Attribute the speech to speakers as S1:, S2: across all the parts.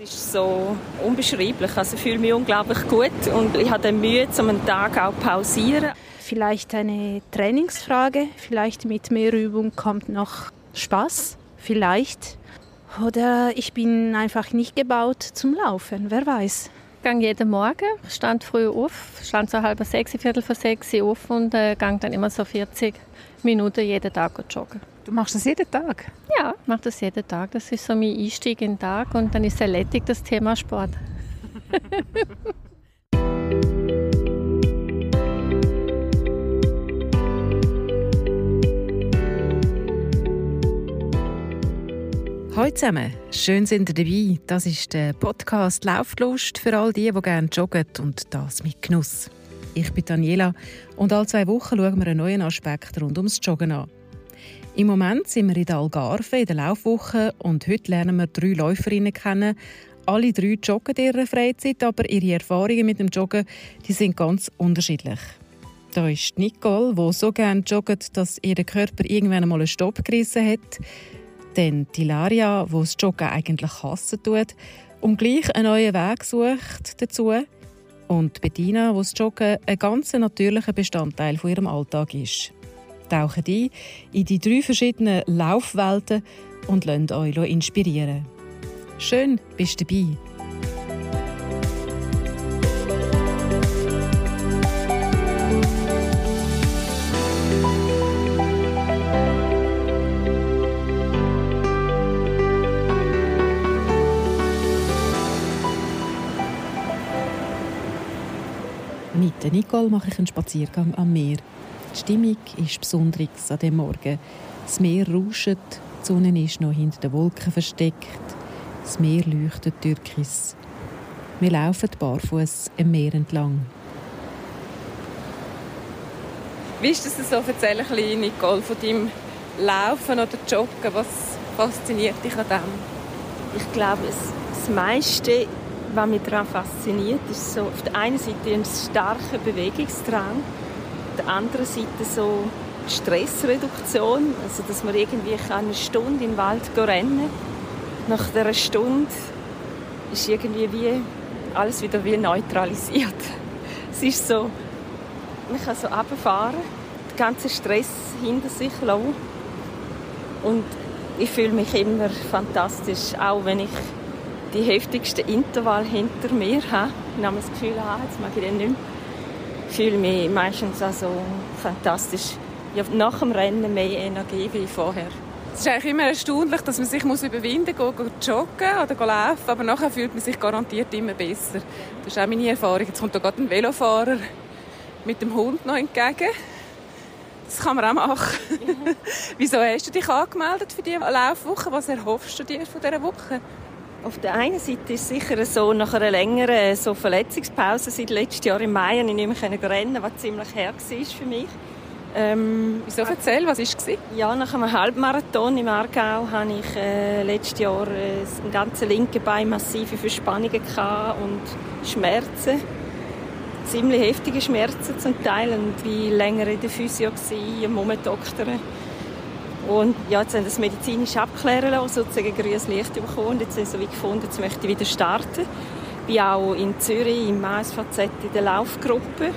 S1: Es ist so unbeschreiblich. Also ich fühle mich unglaublich gut und ich habe Mühe, um einen Tag auch pausieren.
S2: Vielleicht eine Trainingsfrage. Vielleicht mit mehr Übung kommt noch Spaß. Vielleicht. Oder ich bin einfach nicht gebaut zum Laufen. Wer weiß.
S3: Ich gehe jeden Morgen, stand früh auf, stand so halb sechs, viertel vor sechs auf und äh, gehe dann immer so 40 Minuten jeden Tag joggen.
S4: Du machst das jeden Tag?
S3: Ja, ich mache das jeden Tag. Das ist so mein Einstieg in den Tag und dann ist erledigt das Thema Sport.
S5: Hallo zusammen, schön sind ihr dabei. Das ist der Podcast Lauflust für all die, die gerne joggen und das mit Genuss. Ich bin Daniela und alle zwei Wochen schauen wir einen neuen Aspekt rund ums Joggen an. Im Moment sind wir in der Algarve in der Laufwoche und heute lernen wir drei Läuferinnen kennen. Alle drei joggen in ihrer Freizeit, aber ihre Erfahrungen mit dem Joggen die sind ganz unterschiedlich. Da ist Nicole, die so gerne joggt, dass ihr Körper irgendwann einmal einen Stopp gerissen hat. Dann die Laria, die das Joggen eigentlich hassen tut und gleich einen neuen Weg sucht dazu. Und Bettina, wo das Joggen ein ganz natürlicher Bestandteil von ihrem Alltag ist tauchen ein in die drei verschiedenen Laufwelten und lasst euch inspirieren. Schön, bist du dabei. Mit Nicole mache ich einen Spaziergang am Meer. Die Stimmung ist besonders an diesem Morgen. Das Meer rauscht, die Sonne ist noch hinter den Wolken versteckt. Das Meer leuchtet türkis. Wir laufen barfuß am Meer entlang.
S1: Wie ist das so? Erzähl ein bisschen, Nicole, von deinem Laufen oder Joggen. Was fasziniert dich an dem?
S6: Ich glaube, das meiste, was mich daran fasziniert, ist so auf der einen Seite ein starker Bewegungsdrang der anderen Seite so Stressreduktion, also dass man irgendwie eine Stunde im Wald rennen Nach dieser Stunde ist irgendwie wie alles wieder wie neutralisiert. Es ist so, man kann so runterfahren, den ganzen Stress hinter sich lassen und ich fühle mich immer fantastisch, auch wenn ich die heftigsten Intervall hinter mir habe. Ich habe das Gefühl, ah, jetzt mag ich den nicht mehr fühle mich meistens also fantastisch. Ich habe nach dem Rennen mehr Energie wie vorher.
S4: Es ist eigentlich immer erstaunlich, dass man sich muss überwinden muss, gehen joggen oder laufen, aber nachher fühlt man sich garantiert immer besser. Das ist auch meine Erfahrung. Jetzt kommt da gerade ein Velofahrer mit dem Hund noch entgegen. Das kann man auch machen. Wieso hast du dich angemeldet für diese Laufwoche? Was erhoffst du dir von dieser Woche?
S6: Auf der einen Seite ist es sicher so, nach einer längeren so Verletzungspause seit letztes Jahr im Mai, ich nicht mehr rennen was ziemlich her war für mich.
S4: Ähm, Wieso erzähl, was war es?
S6: Ja, nach einem Halbmarathon im Aargau hatte ich äh, letztes Jahr äh, ein ganzes linke Bein massive Verspannungen und Schmerzen. Ziemlich heftige Schmerzen zum Teil und wie länger in der Physio war, am Rumdoktern. Und ja, jetzt haben das medizinisch abklären lassen, sozusagen grünes Licht bekommen. Jetzt haben sie so gefunden, jetzt möchte ich wieder starten. Ich bin auch in Zürich im ASVZ in der Laufgruppe,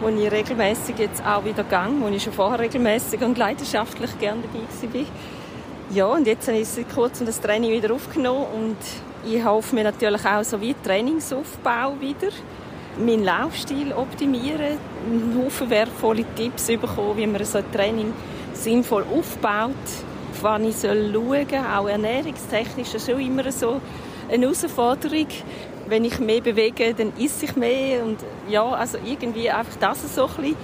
S6: wo ich regelmäßig jetzt auch wieder gang, wo ich schon vorher regelmäßig und leidenschaftlich gerne dabei war. Ja, und jetzt habe ich kurzem das Training wieder aufgenommen und ich hoffe mir natürlich auch so wie Trainingsaufbau wieder, meinen Laufstil optimieren, einen Haufen wertvolle Tipps bekommen, wie man so ein Training sinnvoll aufbaut, auf was ich schauen soll. Auch ernährungstechnisch ist schon immer so eine Herausforderung. Wenn ich mehr bewege, dann esse ich mehr. Und ja, also irgendwie einfach das so ein bisschen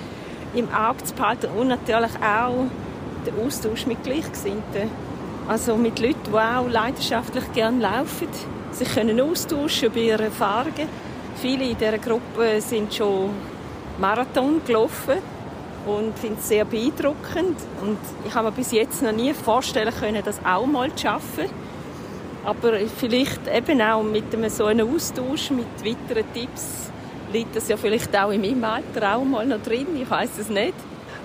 S6: im Auge zu behalten. Und natürlich auch der Austausch mit Gleichgesinnten. Also mit Leuten, die auch leidenschaftlich gerne laufen, sich können austauschen über ihre Erfahrungen. Viele in dieser Gruppe sind schon Marathon gelaufen und finde es sehr beeindruckend. Und ich habe mir bis jetzt noch nie vorstellen können, das auch mal zu schaffen. Aber vielleicht eben auch mit einem so einem Austausch, mit weiteren Tipps, liegt das ja vielleicht auch in meinem Alter auch mal noch drin. Ich weiß es nicht.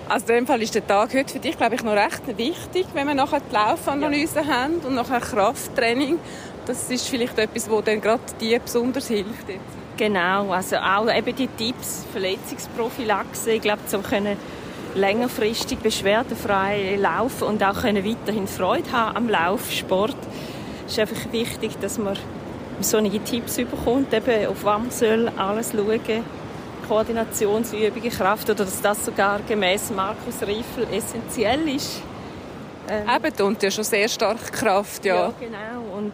S4: Also in dem Fall ist der Tag heute für dich, glaube ich, noch recht wichtig, wenn wir nachher die Laufanalyse ja. haben und nachher Krafttraining.
S5: Das ist vielleicht etwas, wo dann gerade dir besonders hilft. Jetzt.
S6: Genau, also auch eben die Tipps, Verletzungsprophylaxe, ich glaube, um können längerfristig beschwerdefrei laufen und auch können weiterhin Freude haben am Laufsport. Es ist einfach wichtig, dass man solche Tipps bekommt, eben auf was man soll alles schauen Koordinationsübungen, Kraft oder dass das sogar gemäß Markus Riefel essentiell ist.
S5: Ähm, Eben, und ja schon sehr stark Kraft, ja.
S6: Ja, genau. Und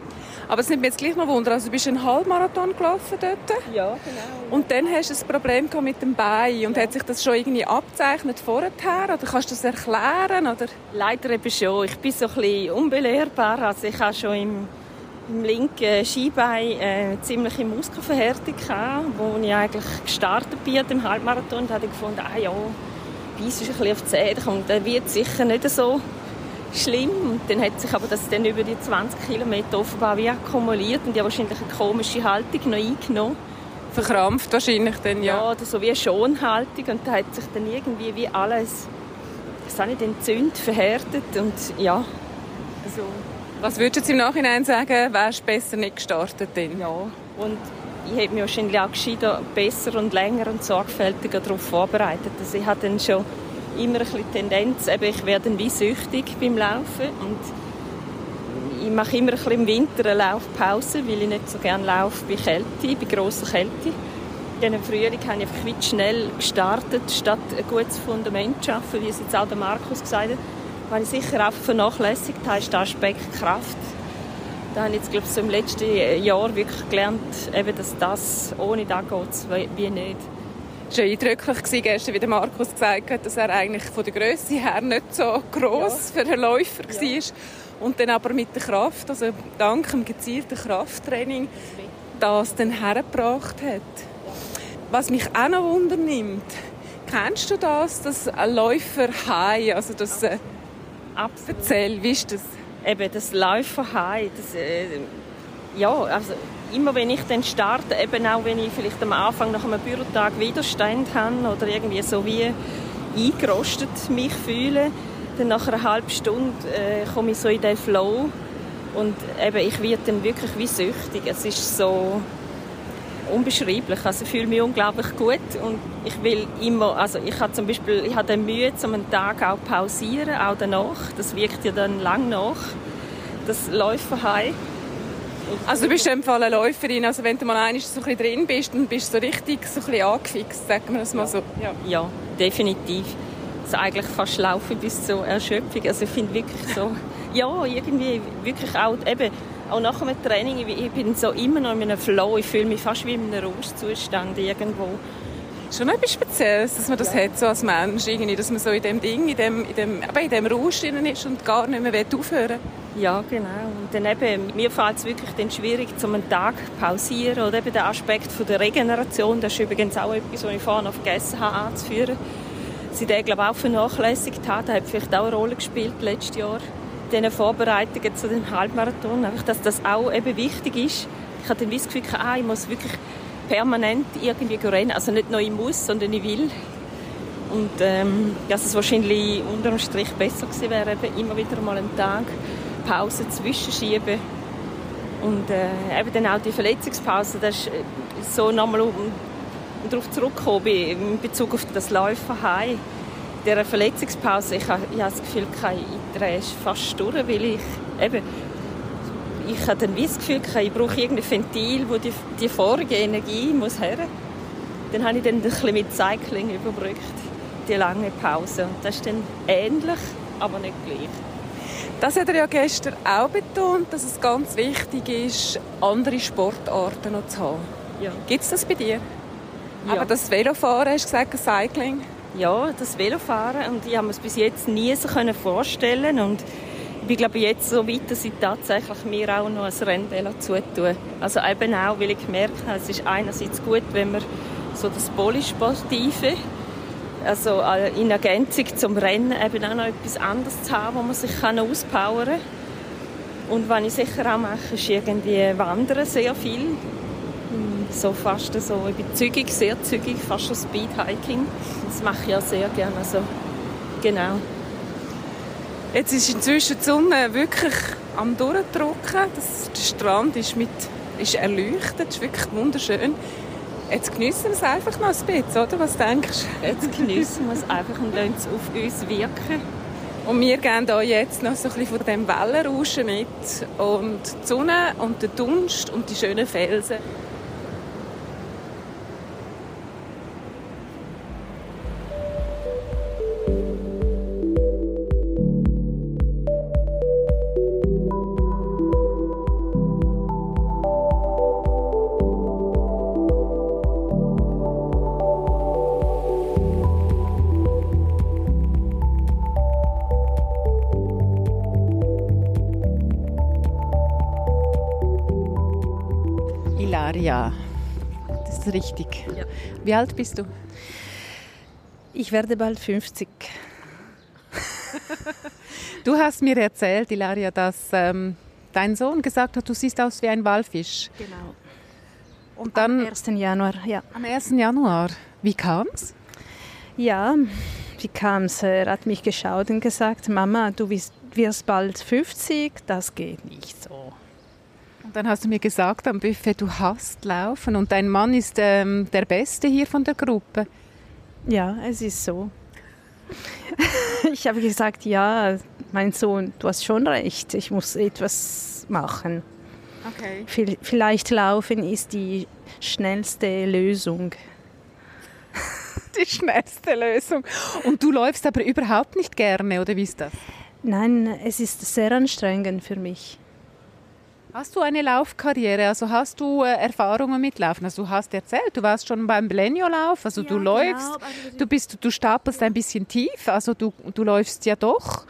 S5: aber es nimmt mich jetzt gleich noch Wunder, also du bist einen Halbmarathon gelaufen dort?
S6: Ja, genau.
S5: Und dann hast du ein Problem mit dem Bein und ja. hat sich das schon irgendwie abzeichnet vorher? Oder kannst du das erklären? Oder?
S6: Leider eben schon. Ich bin so ein bisschen unbelehrbar. Also ich habe schon im, im linken Skibein eine äh, ziemliche Muskelverhärtung gehabt, wo ich eigentlich gestartet bin dem Halbmarathon. Da habe ich gefunden, ah ja, Beis ist ein bisschen auf die Zähne und der wird sicher nicht so schlimm. Und dann hat sich aber das dann über die 20 Kilometer offenbar wie akkumuliert und ja wahrscheinlich eine komische Haltung noch eingenommen.
S5: Verkrampft wahrscheinlich dann, ja.
S6: Ja, oder so wie eine Schonhaltung und da hat sich dann irgendwie wie alles, das habe ich entzündet, verhärtet und ja,
S5: also... Was würdest du jetzt im Nachhinein sagen, wärst du besser nicht gestartet denn?
S6: Ja, und ich habe mich wahrscheinlich auch gescheiter besser und länger und sorgfältiger darauf vorbereitet. Also ich hatte dann schon immer ein bisschen Tendenz, eben, ich werde wie süchtig beim Laufen und ich mache immer ein bisschen im Winter eine Laufpause, weil ich nicht so gerne laufe bei Kälte, bei grosser Kälte. In der Frühling habe ich einfach schnell gestartet, statt ein gutes Fundament zu schaffen, wie es jetzt auch der Markus gesagt hat. Was ich sicher auch vernachlässigt habe, ist der Aspekt Kraft. Da habe ich jetzt, glaube ich, so im letzten Jahr wirklich gelernt, eben, dass das ohne das geht wie nicht.
S5: Es war eindrücklich gestern, wie der Markus gesagt hat, dass er eigentlich von der Größe her nicht so gross ja. für einen Läufer ja. war. Und dann aber mit der Kraft, also dank dem gezielten Krafttraining, das dann hergebracht hat. Was mich auch noch wundernimmt, kennst du das, dass ein Läufer high, also das äh, wie ist das?
S6: Eben, das Läufer high, das, äh, ja, also immer wenn ich dann starte, eben auch wenn ich vielleicht am Anfang nach einem Bürotag Widerstand habe oder irgendwie so wie eingerostet mich fühle, dann nach einer halben Stunde äh, komme ich so in den Flow und eben ich werde dann wirklich wie süchtig. Es ist so unbeschreiblich. Also ich fühle mich unglaublich gut und ich will immer, also ich habe zum Beispiel, ich habe Mühe, zum einen Tag auch pausieren, auch danach. Das wirkt ja dann lang nach. Das Läufen heim.
S5: Also du bist in dem Fall eine Läuferin, also wenn du mal einmal so ein drin bist, dann bist du so richtig so ein angefixt, sagen wir das mal so.
S6: Ja, ja definitiv. Also eigentlich fast laufen bis zur Erschöpfung. Also ich finde wirklich so, ja, irgendwie wirklich auch, eben, auch nach dem Training, ich bin so immer noch in einem Flow, ich fühle mich fast wie in einem Rauschzustand irgendwo
S5: schon etwas Spezielles, dass man das ja. hat, so als Mensch, irgendwie, dass man so in dem Ding, in dem, in dem, eben in dem Rausch drin ist und gar nicht mehr aufhören
S6: Ja, genau. Und dann eben, mir fällt es wirklich dann schwierig, zum einen Tag pausieren oder eben der Aspekt von der Regeneration, das ist übrigens auch etwas, was ich vorhin noch vergessen habe anzuführen. Sie den, glaube ich, auch vernachlässigt hat, das hat vielleicht auch eine Rolle gespielt letztes Jahr, diesen Vorbereitungen zu dem Halbmarathon, einfach, dass das auch eben wichtig ist. Ich hatte das Gefühl, ah, ich muss wirklich permanent irgendwie rennen. Also nicht nur ich muss, sondern ich will. Und ähm, dass es wahrscheinlich unter dem Strich besser gewesen wäre, eben immer wieder mal einen Tag Pause zwischenschieben. Und äh, eben dann auch die Verletzungspause, das ist äh, so nochmal um darauf zurückgekommen in Bezug auf das Läufen heim. In dieser Verletzungspause, ich habe, ich habe das Gefühl, ich drehe fast durch, weil ich eben ich habe dann das Gefühl, ich brauche irgendein Ventil, wo die, die vorige Energie muss her. Dann habe ich dann ein bisschen mit Cycling überbrückt, die lange Pause. Und das ist dann ähnlich, aber nicht gleich.
S5: Das hat er ja gestern auch betont, dass es ganz wichtig ist, andere Sportarten noch zu haben. Ja. Gibt es das bei dir? Ja. Aber das Velofahren, hast du gesagt, Cycling?
S6: Ja, das Velofahren. Und ich habe mir es bis jetzt nie so vorstellen und bin glaube jetzt so weit, dass ich tatsächlich mir auch noch ein Rennvelo zutue. Also eben auch, weil ich gemerkt habe, es ist einerseits gut, wenn man so das Polysportive, also äh, in Ergänzung zum Rennen eben auch noch etwas anderes zu haben, wo man sich kann auspowern kann. Und was ich sicher auch mache, ist irgendwie Wandern sehr viel. Hm, so fast so, ich zügig, sehr zügig, fast schon Speedhiking. Das mache ich ja sehr gerne. Also, genau.
S5: Jetzt ist inzwischen die Sonne wirklich
S4: am Durchdrücken. Das, der Strand ist, mit, ist erleuchtet, ist wirklich wunderschön. Jetzt geniessen wir es einfach noch ein bisschen, oder? Was denkst
S6: du? Jetzt geniessen wir es einfach und lassen es auf uns wirken.
S4: Und wir geben hier jetzt noch so ein bisschen von dem Wellenrauschen mit und die Sonne und der Dunst und die schönen Felsen.
S5: Wie alt bist du?
S2: Ich werde bald 50.
S5: du hast mir erzählt, Ilaria, dass ähm, dein Sohn gesagt hat, du siehst aus wie ein Walfisch.
S2: Genau.
S5: Und dann,
S2: am 1. Januar, ja.
S5: Am 1. Januar. Wie kam es?
S2: Ja, wie kam es? Er hat mich geschaut und gesagt, Mama, du wirst bald 50, das geht nicht so.
S5: Dann hast du mir gesagt am Buffet, du hast laufen und dein Mann ist ähm, der Beste hier von der Gruppe.
S2: Ja, es ist so. ich habe gesagt, ja, mein Sohn, du hast schon recht, ich muss etwas machen.
S5: Okay.
S2: Vielleicht laufen ist die schnellste Lösung.
S5: die schnellste Lösung. Und du läufst aber überhaupt nicht gerne, oder wie ist das?
S2: Nein, es ist sehr anstrengend für mich.
S5: Hast du eine Laufkarriere? Also hast du äh, Erfahrungen mit Laufen? Also du hast erzählt, du warst schon beim Blenio-Lauf, also ja, du genau, läufst, genau. du bist, du stapelst ein bisschen tief, also du, du läufst ja doch.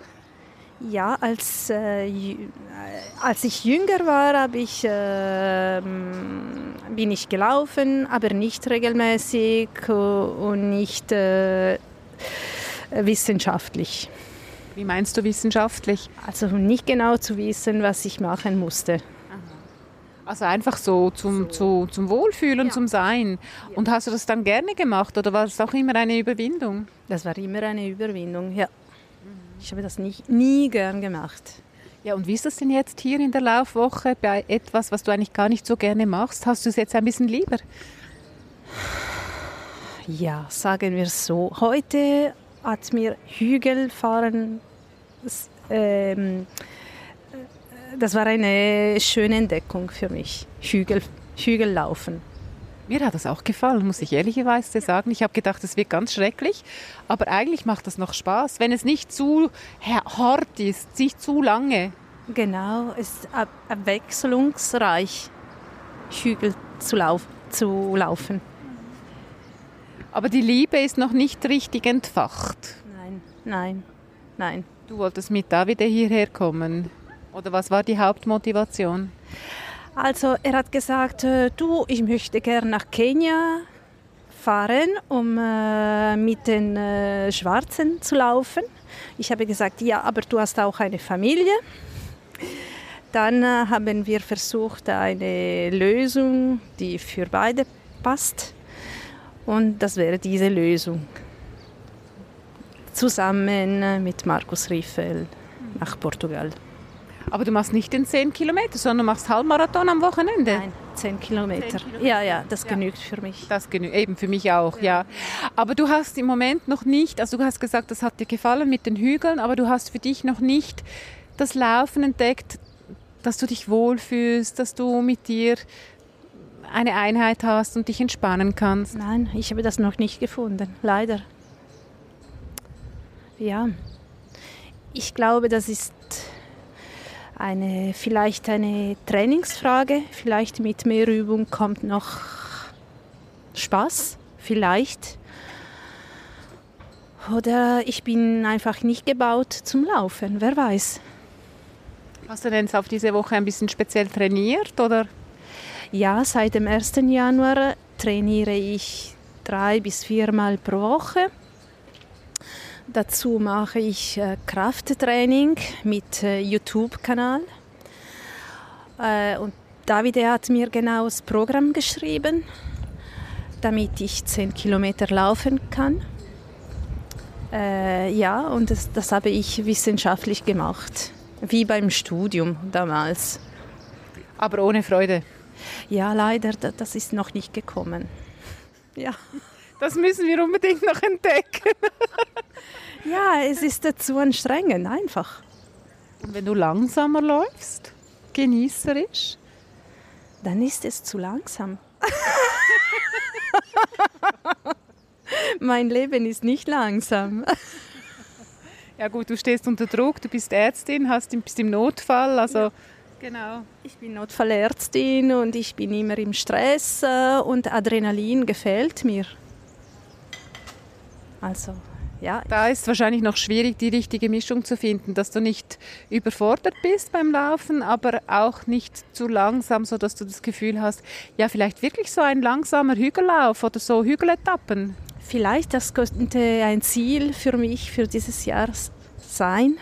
S2: Ja, als, äh, als ich jünger war, ich, äh, bin ich gelaufen, aber nicht regelmäßig und nicht äh, wissenschaftlich.
S5: Wie meinst du wissenschaftlich?
S2: Also nicht genau zu wissen, was ich machen musste.
S5: Also einfach so zum, so. Zu, zum Wohlfühlen, ja. zum Sein. Und hast du das dann gerne gemacht oder war es auch immer eine Überwindung?
S2: Das war immer eine Überwindung, ja. Ich habe das nicht, nie gern gemacht.
S5: Ja, und wie ist das denn jetzt hier in der Laufwoche bei etwas, was du eigentlich gar nicht so gerne machst? Hast du es jetzt ein bisschen lieber?
S2: Ja, sagen wir so. Heute hat mir Hügelfahren das, ähm, das war eine schöne Entdeckung für mich, Hügel, Hügellaufen.
S5: Mir hat das auch gefallen, muss ich ehrlicherweise sagen. Ich habe gedacht, es wird ganz schrecklich, aber eigentlich macht das noch Spaß, wenn es nicht zu hart ist, nicht zu lange.
S2: Genau, es ist abwechslungsreich, Hügel zu, lauf zu laufen.
S5: Aber die Liebe ist noch nicht richtig entfacht.
S2: Nein, nein, nein.
S5: Du wolltest mit David hierher kommen. Oder was war die Hauptmotivation?
S2: Also er hat gesagt, äh, du, ich möchte gerne nach Kenia fahren, um äh, mit den äh, Schwarzen zu laufen. Ich habe gesagt, ja, aber du hast auch eine Familie. Dann äh, haben wir versucht, eine Lösung, die für beide passt. Und das wäre diese Lösung zusammen mit Markus Riffel nach Portugal.
S5: Aber du machst nicht den 10 Kilometer, sondern machst Halbmarathon am Wochenende?
S2: Nein, 10 Kilometer. 10 Kilometer. Ja, ja, das genügt ja. für mich.
S5: Das genügt, eben für mich auch, ja. ja. Aber du hast im Moment noch nicht, also du hast gesagt, das hat dir gefallen mit den Hügeln, aber du hast für dich noch nicht das Laufen entdeckt, dass du dich wohlfühlst, dass du mit dir eine Einheit hast und dich entspannen kannst.
S2: Nein, ich habe das noch nicht gefunden, leider. Ja, ich glaube, das ist eine, vielleicht eine Trainingsfrage. Vielleicht mit mehr Übung kommt noch Spaß, vielleicht. Oder ich bin einfach nicht gebaut zum Laufen, wer weiß.
S5: Hast du denn auf diese Woche ein bisschen speziell trainiert? Oder?
S2: Ja, seit dem 1. Januar trainiere ich drei bis viermal pro Woche. Dazu mache ich äh, Krafttraining mit äh, YouTube-Kanal. Äh, und David hat mir genau das Programm geschrieben, damit ich 10 Kilometer laufen kann. Äh, ja, und das, das habe ich wissenschaftlich gemacht. Wie beim Studium damals.
S5: Aber ohne Freude?
S2: Ja, leider, das ist noch nicht gekommen. Ja.
S5: Das müssen wir unbedingt noch entdecken.
S2: ja, es ist zu anstrengend, einfach.
S5: Und wenn du langsamer läufst, genießerisch?
S2: Dann ist es zu langsam. mein Leben ist nicht langsam.
S5: Ja gut, du stehst unter Druck, du bist Ärztin, hast, bist im Notfall, also ja.
S2: Genau. Ich bin Notfallärztin und ich bin immer im Stress äh, und Adrenalin gefällt mir. Also ja.
S5: Da ist es wahrscheinlich noch schwierig, die richtige Mischung zu finden, dass du nicht überfordert bist beim Laufen, aber auch nicht zu langsam, sodass du das Gefühl hast, ja, vielleicht wirklich so ein langsamer Hügellauf oder so Hügeletappen.
S2: Vielleicht, das könnte ein Ziel für mich für dieses Jahr sein.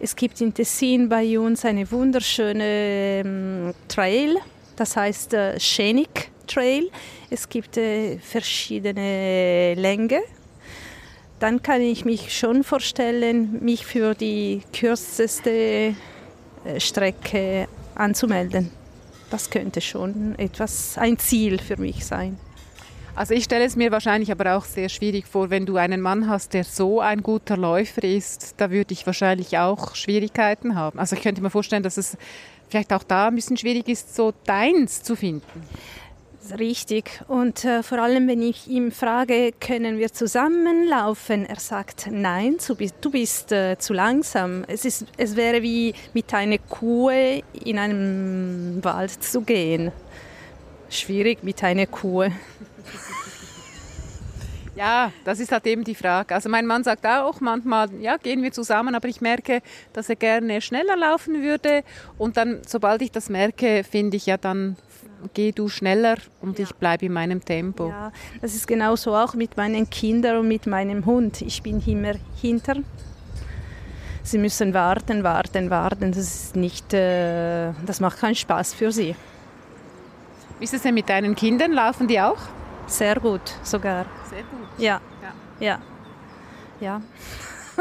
S2: Es gibt in Tessin bei uns eine wunderschöne ähm, Trail, das heißt äh, Scenic Trail. Es gibt äh, verschiedene Längen. Dann kann ich mich schon vorstellen, mich für die kürzeste äh, Strecke anzumelden. Das könnte schon etwas ein Ziel für mich sein.
S5: Also ich stelle es mir wahrscheinlich aber auch sehr schwierig vor, wenn du einen Mann hast, der so ein guter Läufer ist, da würde ich wahrscheinlich auch Schwierigkeiten haben. Also ich könnte mir vorstellen, dass es vielleicht auch da ein bisschen schwierig ist, so deins zu finden.
S2: Richtig. Und äh, vor allem, wenn ich ihm frage, können wir zusammenlaufen? Er sagt, nein, du bist, du bist äh, zu langsam. Es, ist, es wäre wie mit einer Kuh in einem Wald zu gehen. Schwierig mit einer Kuh.
S5: Ja, das ist halt eben die Frage. Also mein Mann sagt auch manchmal, ja, gehen wir zusammen, aber ich merke, dass er gerne schneller laufen würde. Und dann, sobald ich das merke, finde ich ja, dann geh du schneller und ja. ich bleibe in meinem Tempo.
S2: Ja, das ist genauso auch mit meinen Kindern und mit meinem Hund. Ich bin immer hinter. Sie müssen warten, warten, warten. Das ist nicht, äh, das macht keinen Spaß für sie.
S5: Wie ist es denn mit deinen Kindern? Laufen die auch?
S2: Sehr gut, sogar.
S5: Sehr gut.
S2: Ja. Ja. Ja.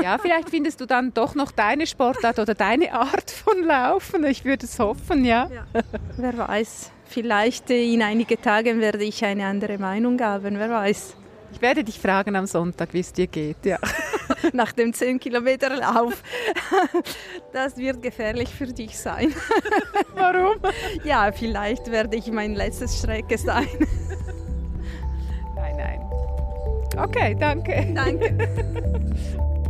S5: Ja, vielleicht findest du dann doch noch deine Sportart oder deine Art von Laufen. Ich würde es hoffen, ja. ja.
S2: Wer weiß. Vielleicht in einigen Tagen werde ich eine andere Meinung haben, wer weiß.
S5: Ich werde dich fragen am Sonntag, wie es dir geht. Ja.
S2: Nach dem 10 Kilometer Lauf. Das wird gefährlich für dich sein.
S5: Warum?
S2: Ja, vielleicht werde ich mein letztes Strecke sein.
S5: Nein, nein. Okay, danke.
S2: Danke.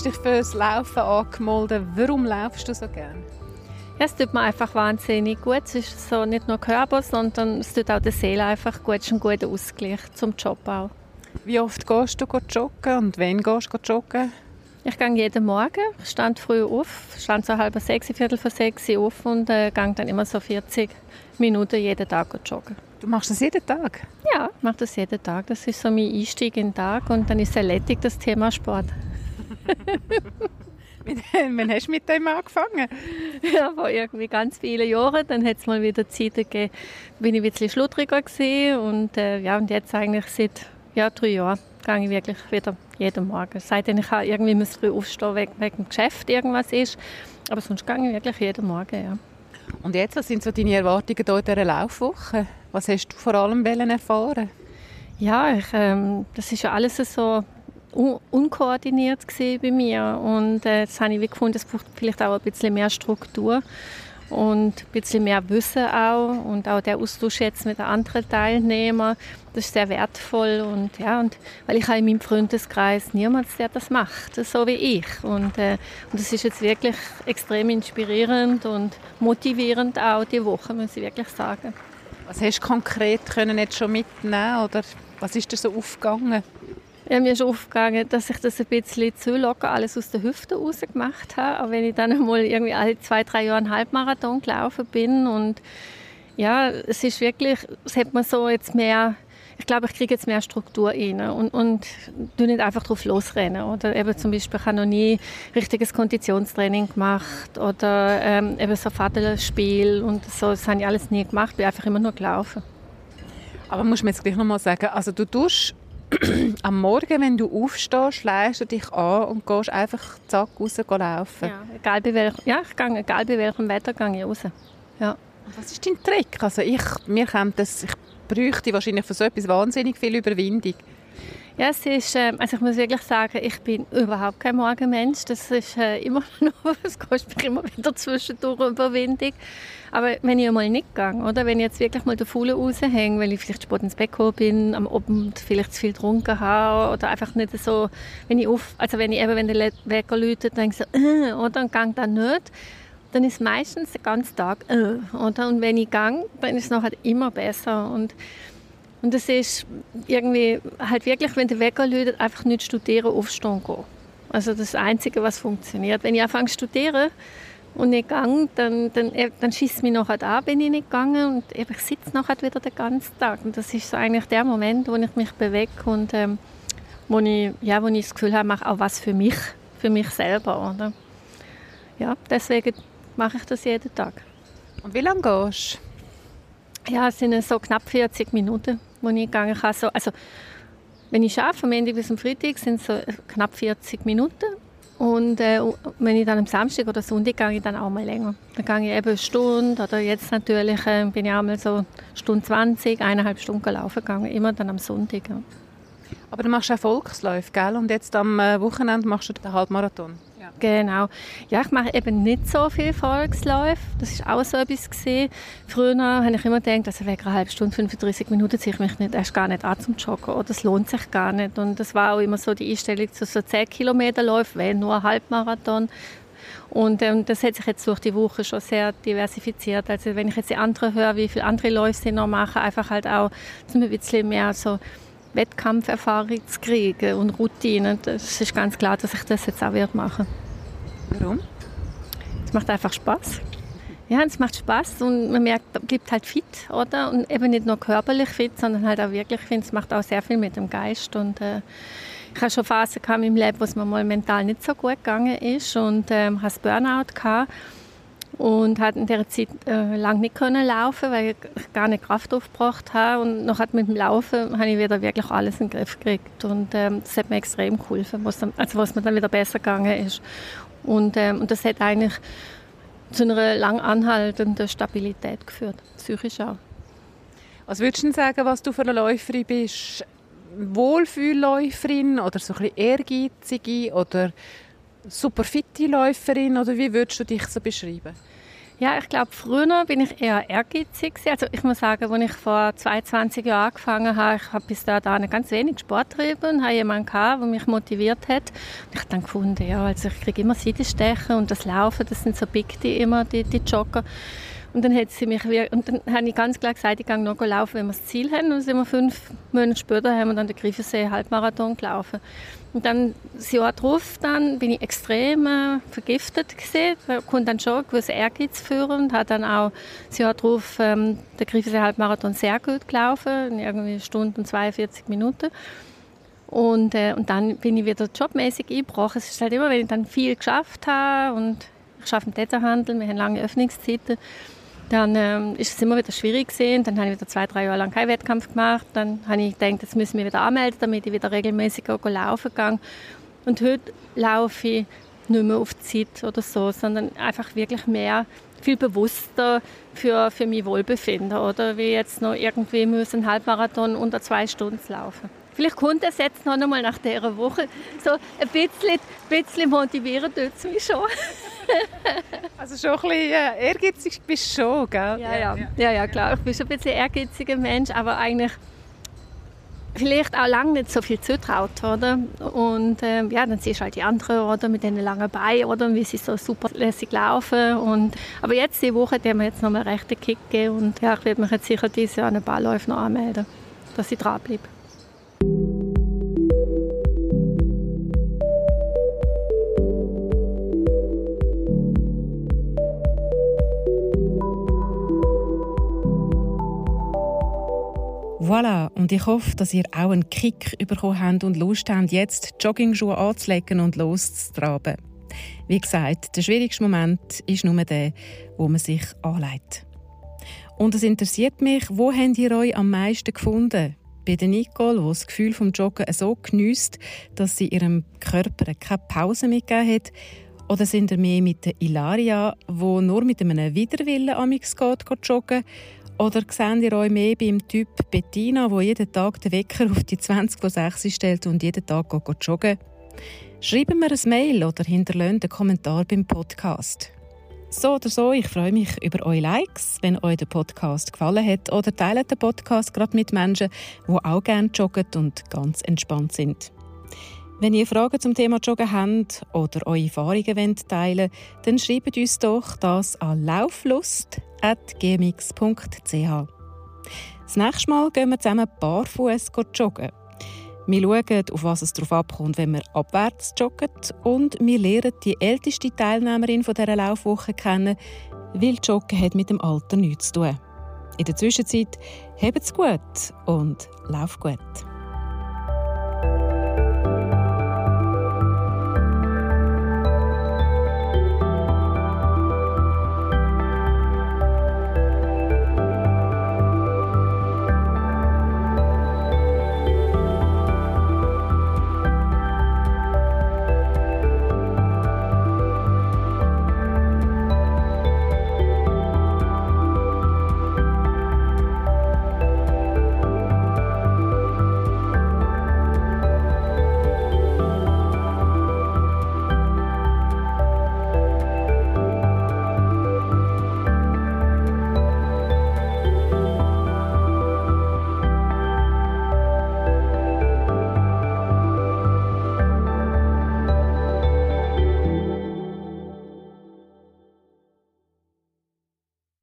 S5: hast dich fürs Laufen angemeldet. Warum laufst du so gerne?
S3: Ja, es tut mir einfach wahnsinnig gut. Es ist so nicht nur Körper, sondern es tut auch der Seele einfach gut. Es ist ein guter Ausgleich zum Job auch.
S5: Wie oft gehst du joggen und wann gehst du joggen?
S3: Ich gehe jeden Morgen, stand früh auf, stand so halb sechs, viertel vor sechs auf und äh, gehe dann immer so 40 Minuten jeden Tag joggen.
S5: Du machst das jeden Tag?
S3: Ja, ich mache das jeden Tag. Das ist so mein Einstieg in den Tag und dann ist erledigt, das Thema Sport.
S5: Wann hast du mit dem angefangen?
S3: Ja, vor irgendwie ganz vielen Jahren. Dann hat es mal wieder Zeit gegeben, bin ich ein bisschen schludriger gewesen. Und, äh, ja, und jetzt eigentlich seit ja, drei Jahren gehe ich wirklich wieder jeden Morgen. Seitdem ich auch irgendwie muss früh aufstehen wegen, wegen dem Geschäft irgendwas ist. Aber sonst gehe ich wirklich jeden Morgen, ja.
S5: Und jetzt, was sind so deine Erwartungen in dieser Laufwoche? Was hast du vor allem erfahren?
S3: Ja, ich, ähm, das ist ja alles so unkoordiniert bei mir und äh, das habe ich gefunden, es braucht vielleicht auch ein bisschen mehr Struktur und ein bisschen mehr Wissen auch und auch der Austausch jetzt mit den anderen Teilnehmern, das ist sehr wertvoll und ja und weil ich habe in meinem Freundeskreis niemanden, der das macht, so wie ich und äh, und das ist jetzt wirklich extrem inspirierend und motivierend auch die Woche, muss ich wirklich sagen.
S5: Was hast du konkret können jetzt schon mitnehmen oder was ist dir so aufgegangen?
S3: Ja, mir ist aufgegangen, dass ich das ein bisschen zu locker alles aus der Hüfte raus gemacht habe. Auch wenn ich dann einmal irgendwie alle zwei, drei Jahre einen Halbmarathon gelaufen bin. Und ja, es ist wirklich, es hat man so jetzt mehr, ich glaube, ich kriege jetzt mehr Struktur rein und, und du nicht einfach drauf losrennen. Oder eben zum Beispiel, ich habe noch nie richtiges Konditionstraining gemacht oder ähm, eben so Fadelspiel und so, das habe ich alles nie gemacht, bin einfach immer nur gelaufen.
S5: Aber muss man jetzt gleich noch mal sagen, also du tust am Morgen, wenn du aufstehst, leist du dich an und gehst einfach zack raus laufen.
S3: Ja, egal bei welchem, ja, ich gehe, egal bei welchem Wetter gehe ich raus. Ja.
S5: Was ist dein Trick? Also ich, mir kommt das, ich bräuchte wahrscheinlich für so etwas wahnsinnig viel Überwindung.
S3: Ja, es ist, äh, also ich muss wirklich sagen, ich bin überhaupt kein Morgenmensch. Das ist äh, immer noch, es kostet mich immer wieder zwischendurch Überwindung. Aber wenn ich einmal nicht gehe, oder? Wenn ich jetzt wirklich mal den Fuhle raushänge, weil ich vielleicht spät ins Bett gekommen bin, am Abend vielleicht zu viel getrunken habe oder einfach nicht so, wenn ich auf, also wenn ich eben, wenn der Wecker läutet, denke ich so, äh, oder, und gehe dann nicht, dann ist meistens den ganzen Tag, äh, oder, und wenn ich gehe, dann ist es nachher immer besser. Und und es ist irgendwie halt wirklich, wenn der Wecker läutet, einfach nicht studieren, aufstehen gehen. Also das Einzige, was funktioniert. Wenn ich anfange zu studieren, und nicht gehe, dann, dann, äh, dann schießt mich nachher an, bin ich nicht gegangen und ich sitze nachher wieder den ganzen Tag. Und das ist so eigentlich der Moment, wo ich mich bewege und ähm, wo, ich, ja, wo ich das Gefühl habe, mache auch was für mich, für mich selber. Oder? Ja, deswegen mache ich das jeden Tag.
S5: Und wie lange gehst
S3: du? Ja, es sind so knapp 40 Minuten, wo ich gegangen kann. Also, also wenn ich arbeite, vom Ende bis am Freitag, sind es so knapp 40 Minuten. Und äh, wenn ich dann am Samstag oder Sonntag gehe ich dann auch mal länger. Dann gehe ich eben eine Stunde oder jetzt natürlich äh, bin ich auch mal so Stunde 20, eineinhalb Stunden laufen gegangen, immer dann am Sonntag. Ja.
S5: Aber du machst auch Volksläufe, gell? Und jetzt am äh, Wochenende machst du den Halbmarathon.
S3: Genau. Ja, ich mache eben nicht so viel Volksläufe. Das ist auch so etwas gesehen. Früher habe ich immer gedacht, also wegen einer halben Stunde, 35 Minuten ziehe ich mich nicht, erst gar nicht an zum Joggen. Oder das lohnt sich gar nicht. Und das war auch immer so die Einstellung zu so 10 Kilometer Läufen, wenn nur ein Halbmarathon. Und ähm, das hat sich jetzt durch die Woche schon sehr diversifiziert. Also wenn ich jetzt die anderen höre, wie viele andere Läufe sie noch machen, einfach halt auch, man ein bisschen mehr so Wettkampferfahrung zu kriegen und Routine. Das ist ganz klar, dass ich das jetzt auch machen werde.
S5: Warum?
S3: Es macht einfach Spaß. Ja, es macht Spaß und man merkt, man bleibt halt fit, oder? Und eben nicht nur körperlich fit, sondern halt auch wirklich fit. Es macht auch sehr viel mit dem Geist und äh, ich hatte schon Phasen in meinem Leben, wo es mir mal mental nicht so gut gegangen ist und ähm, hatte Burnout gehabt und hat in der Zeit äh, lang nicht können laufen, weil ich gar nicht Kraft aufgebracht habe und noch mit dem Laufen habe ich wieder wirklich alles in den Griff gekriegt und ähm, das hat mir extrem geholfen, was dann, also was mir dann wieder besser gegangen ist und, ähm, und das hat eigentlich zu einer lang anhaltenden Stabilität geführt, psychisch auch.
S5: Was würdest du sagen, was du für eine Läuferin bist? Wohlfühlläuferin oder so ein bisschen ehrgeizige oder super fitte Läuferin oder wie würdest du dich so beschreiben?
S3: Ja, ich glaube, früher bin ich eher ehrgeizig. Also ich muss sagen, als ich vor 22 Jahren angefangen habe, ich habe bis dahin ganz wenig Sport getrieben habe jemanden gehabt, der mich motiviert hat. Und ich habe dann gefunden, ja, also ich kriege immer Seitenstechen und das Laufen, das sind so Big, die immer, die, die Jogger. Und dann hat sie mich und dann habe ich ganz klar gesagt, ich gehe noch laufen, wenn wir das Ziel haben. Und dann sind wir fünf Monate später haben wir dann den Griffensee Halbmarathon gelaufen. Und dann das Jahr darauf dann bin ich extrem äh, vergiftet gesehen. Ich konnte dann schon gewisse Ehrgeiz führen und habe dann auch das Jahr darauf ähm, den Griffensee Halbmarathon sehr gut gelaufen, in irgendwie Stunden 42 Minuten. Und, äh, und dann bin ich wieder jobmäßig eingebrochen. Es ist halt immer, wenn ich dann viel geschafft habe und ich arbeite im Detailhandel, wir haben lange Öffnungszeiten, dann ähm, ist es immer wieder schwierig gewesen. Dann habe ich wieder zwei, drei Jahre lang keinen Wettkampf gemacht. Dann habe ich gedacht, jetzt müssen wir wieder anmelden, damit ich wieder regelmäßig laufen kann. Und heute laufe ich nicht mehr auf Zeit oder so, sondern einfach wirklich mehr, viel bewusster für, für mein Wohlbefinden. Oder wie jetzt noch irgendwie müssen einen Halbmarathon unter zwei Stunden laufen. Vielleicht kommt das jetzt noch einmal nach dieser Woche. So ein bisschen, bisschen motivieren tut es mich schon.
S5: also schon ein bisschen äh, ehrgeizig bist du schon, gell?
S3: Ja, ja. ja, ja klar. Ich bin schon ein bisschen ehrgeiziger Mensch, aber eigentlich vielleicht auch lange nicht so viel zutraut, oder? Und ähm, ja, dann siehst du halt die anderen, oder? Mit den langen Beinen, oder? Wie sie so super lässig laufen. Und, aber jetzt, die Woche, die haben wir jetzt noch mal rechte Kick gegeben und ja, ich werde mich jetzt sicher dieses Jahr an den Ballläufen noch anmelden, dass ich dranbleibe.
S5: Voilà, und ich hoffe, dass ihr auch einen Kick bekommen habt und Lust habt, jetzt Joggingschuhe anzulegen und loszutraben. Wie gesagt, der schwierigste Moment ist nur der, wo man sich anlegt. Und es interessiert mich, wo habt ihr euch am meisten gefunden? Bei der Nicole, die das Gefühl vom Joggen so geniesst, dass sie ihrem Körper keine Pause mitgegeben hat? Oder sind ihr mehr mit der Ilaria, wo nur mit einem Widerwillen amix geht, geht joggen? Oder seht ihr euch mehr beim Typ Bettina, wo jeden Tag den Wecker auf die 20 vor 6 stellt und jeden Tag geht, joggen? Schreibt mir ein Mail oder hinterlasst einen Kommentar beim Podcast. So oder so, ich freue mich über eure Likes, wenn euch der Podcast gefallen hat oder teilt den Podcast gerade mit Menschen, die auch gerne joggen und ganz entspannt sind. Wenn ihr Fragen zum Thema Joggen habt oder eure Erfahrungen wollt teilen dann schreibt uns doch das an lauflust.gmx.ch. Das nächste Mal gehen wir zusammen barfuß joggen. Wir schauen, auf was es darauf abkommt, wenn wir abwärts joggen. Und wir lernen die älteste Teilnehmerin dieser Laufwoche kennen, weil Joggen hat mit dem Alter nichts zu tun. In der Zwischenzeit, habt's gut und lauf gut.